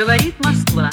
Говорит Москва.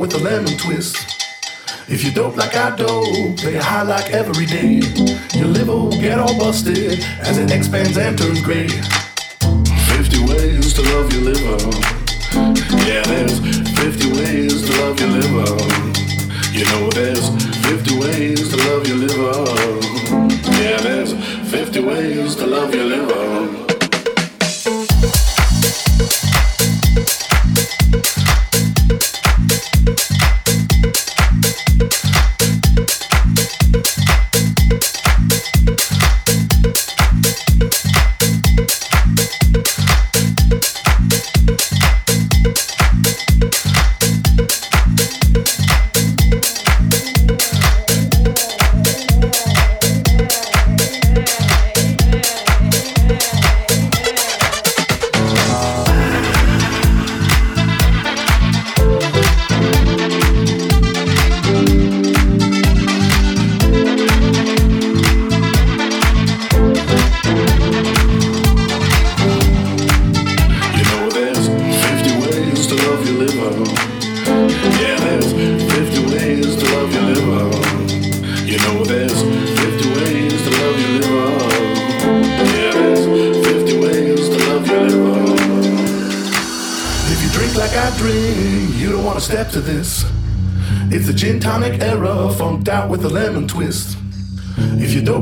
With a lemon twist. If you dope like I dope, play high like every day. Your liver will get all busted as it expands and turns gray. 50 ways to love your liver. Yeah, there's 50 ways to love your liver. You know there's 50 ways to love your liver. Yeah, there's 50 ways to love your liver.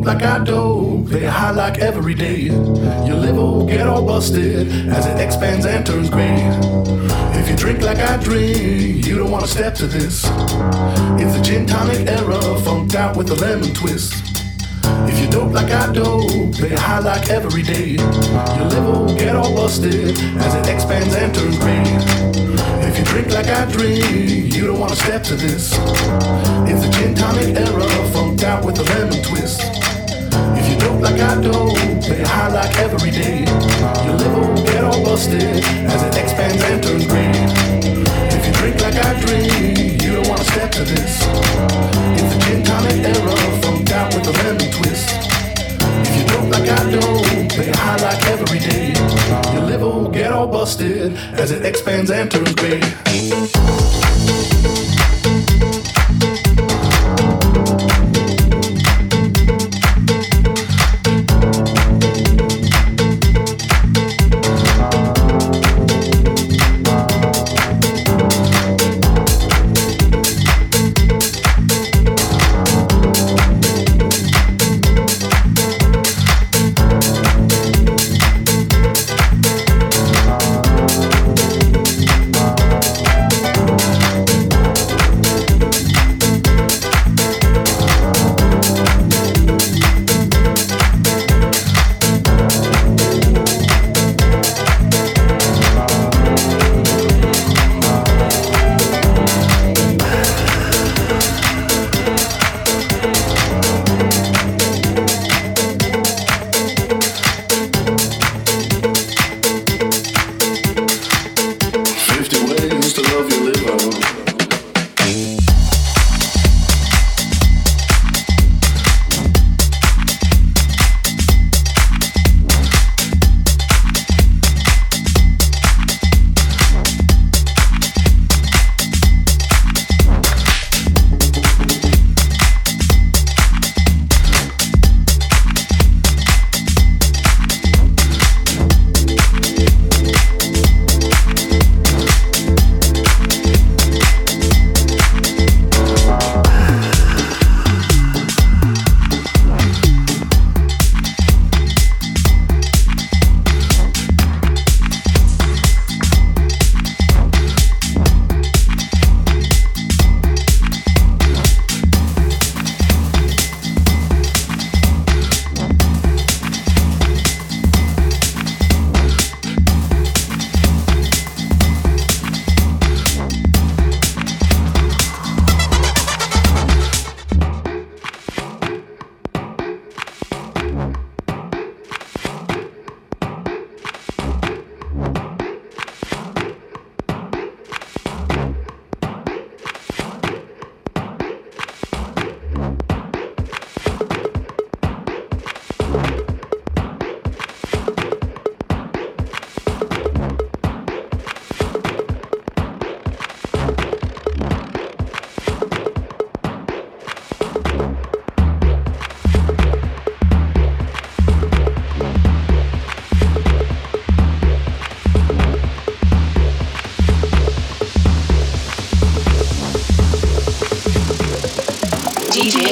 Like I dope, play high like every day. Your liver will get all busted as it expands and turns gray. If you drink like I drink, you don't wanna step to this. It's a gin tonic era, funked out with a lemon twist. If you dope like I dope, play high like every day. Your liver will get all busted as it expands and turns gray. If you drink like I drink, you don't wanna step to this. It's a gin tonic era, funked out with a lemon twist. Dope like I do. play high like every day. You live will get all busted as it expands and turns gray. If you drink like I drink, you don't wanna step to this. It's a gin tonic era, funked out with a lemon twist. If you dope like I dope, play high like every day. You live will get all busted as it expands and turns gray.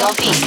LP.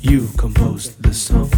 You composed the song.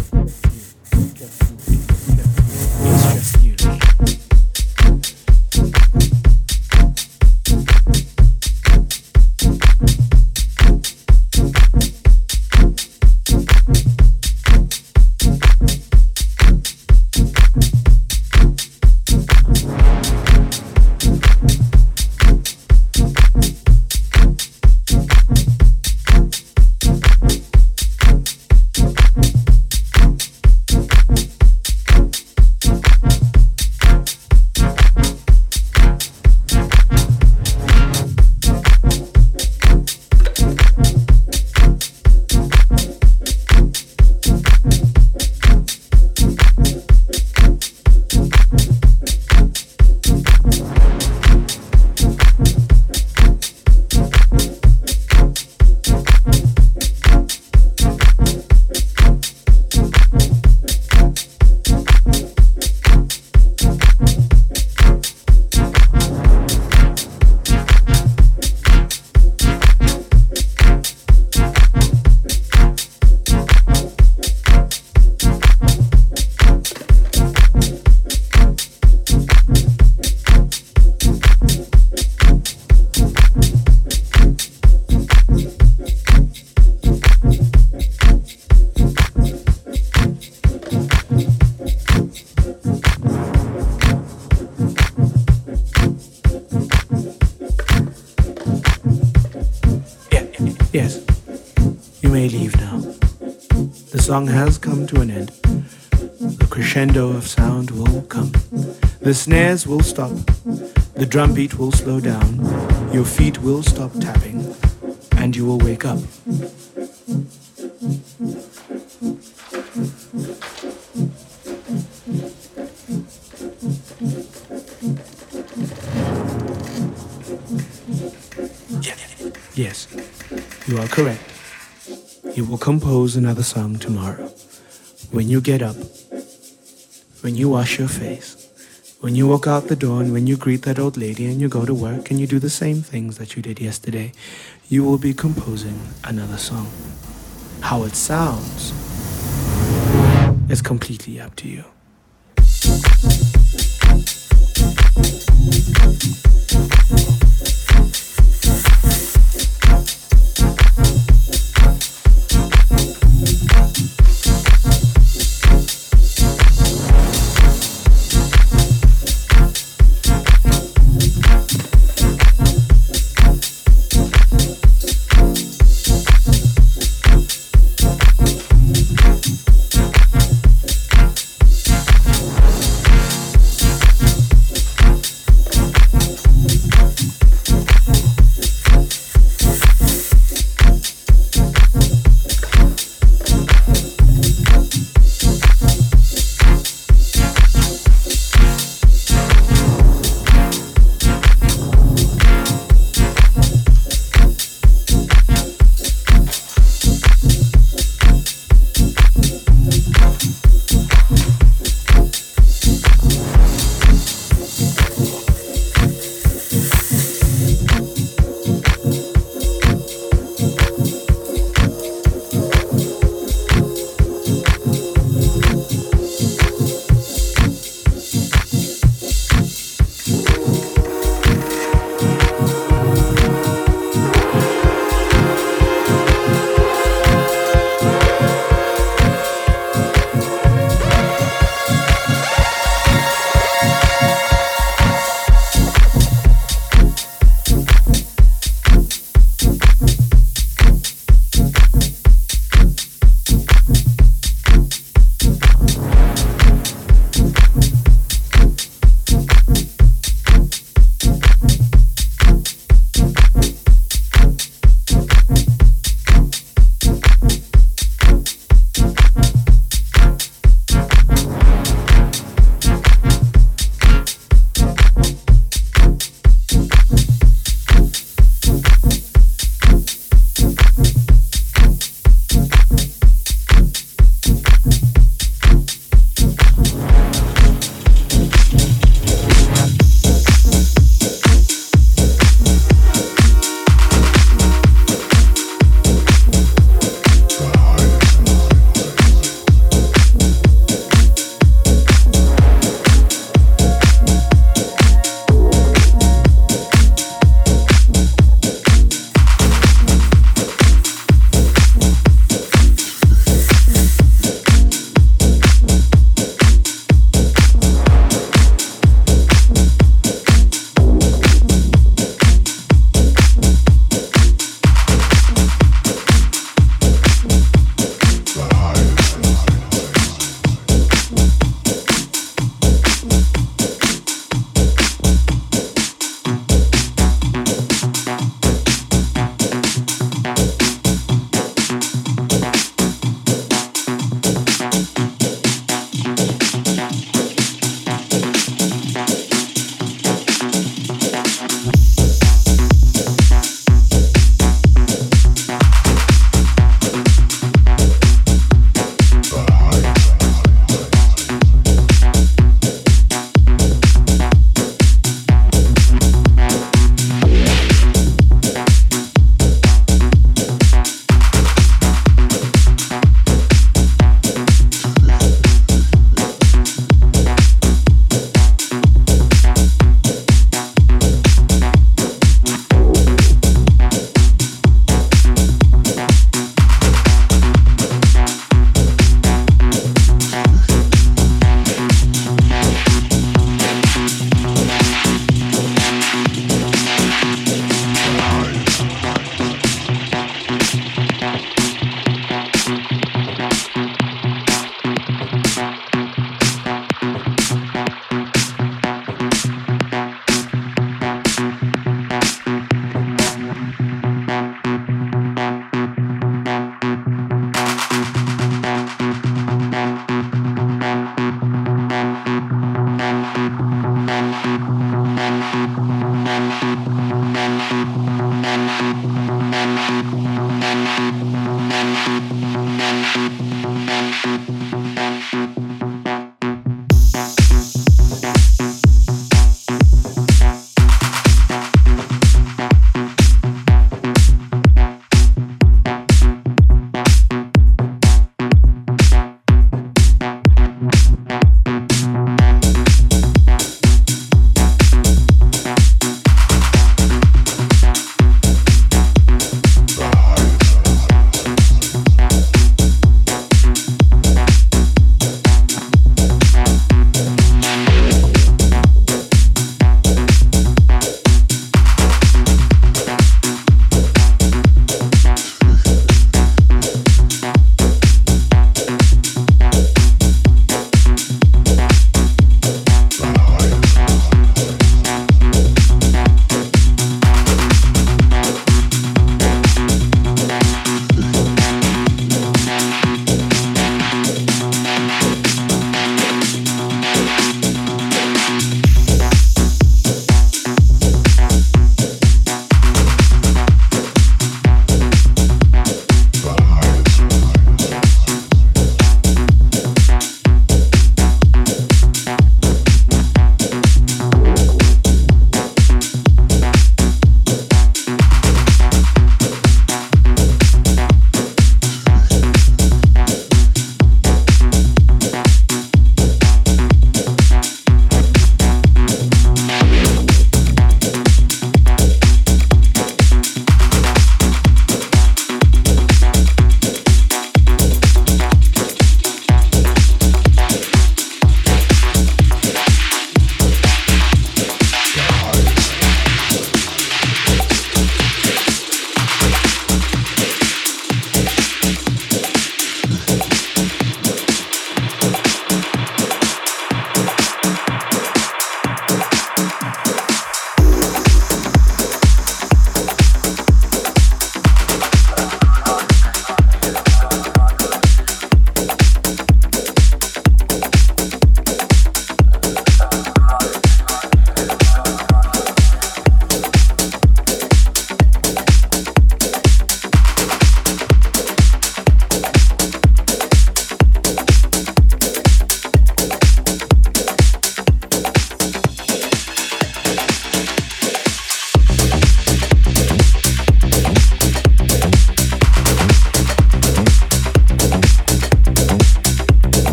Song has come to an end. The crescendo of sound will come. The snares will stop. The drum beat will slow down. Your feet will stop tapping. And you will wake up. Yes, you are correct. Compose another song tomorrow. When you get up, when you wash your face, when you walk out the door and when you greet that old lady and you go to work and you do the same things that you did yesterday, you will be composing another song. How it sounds is completely up to you.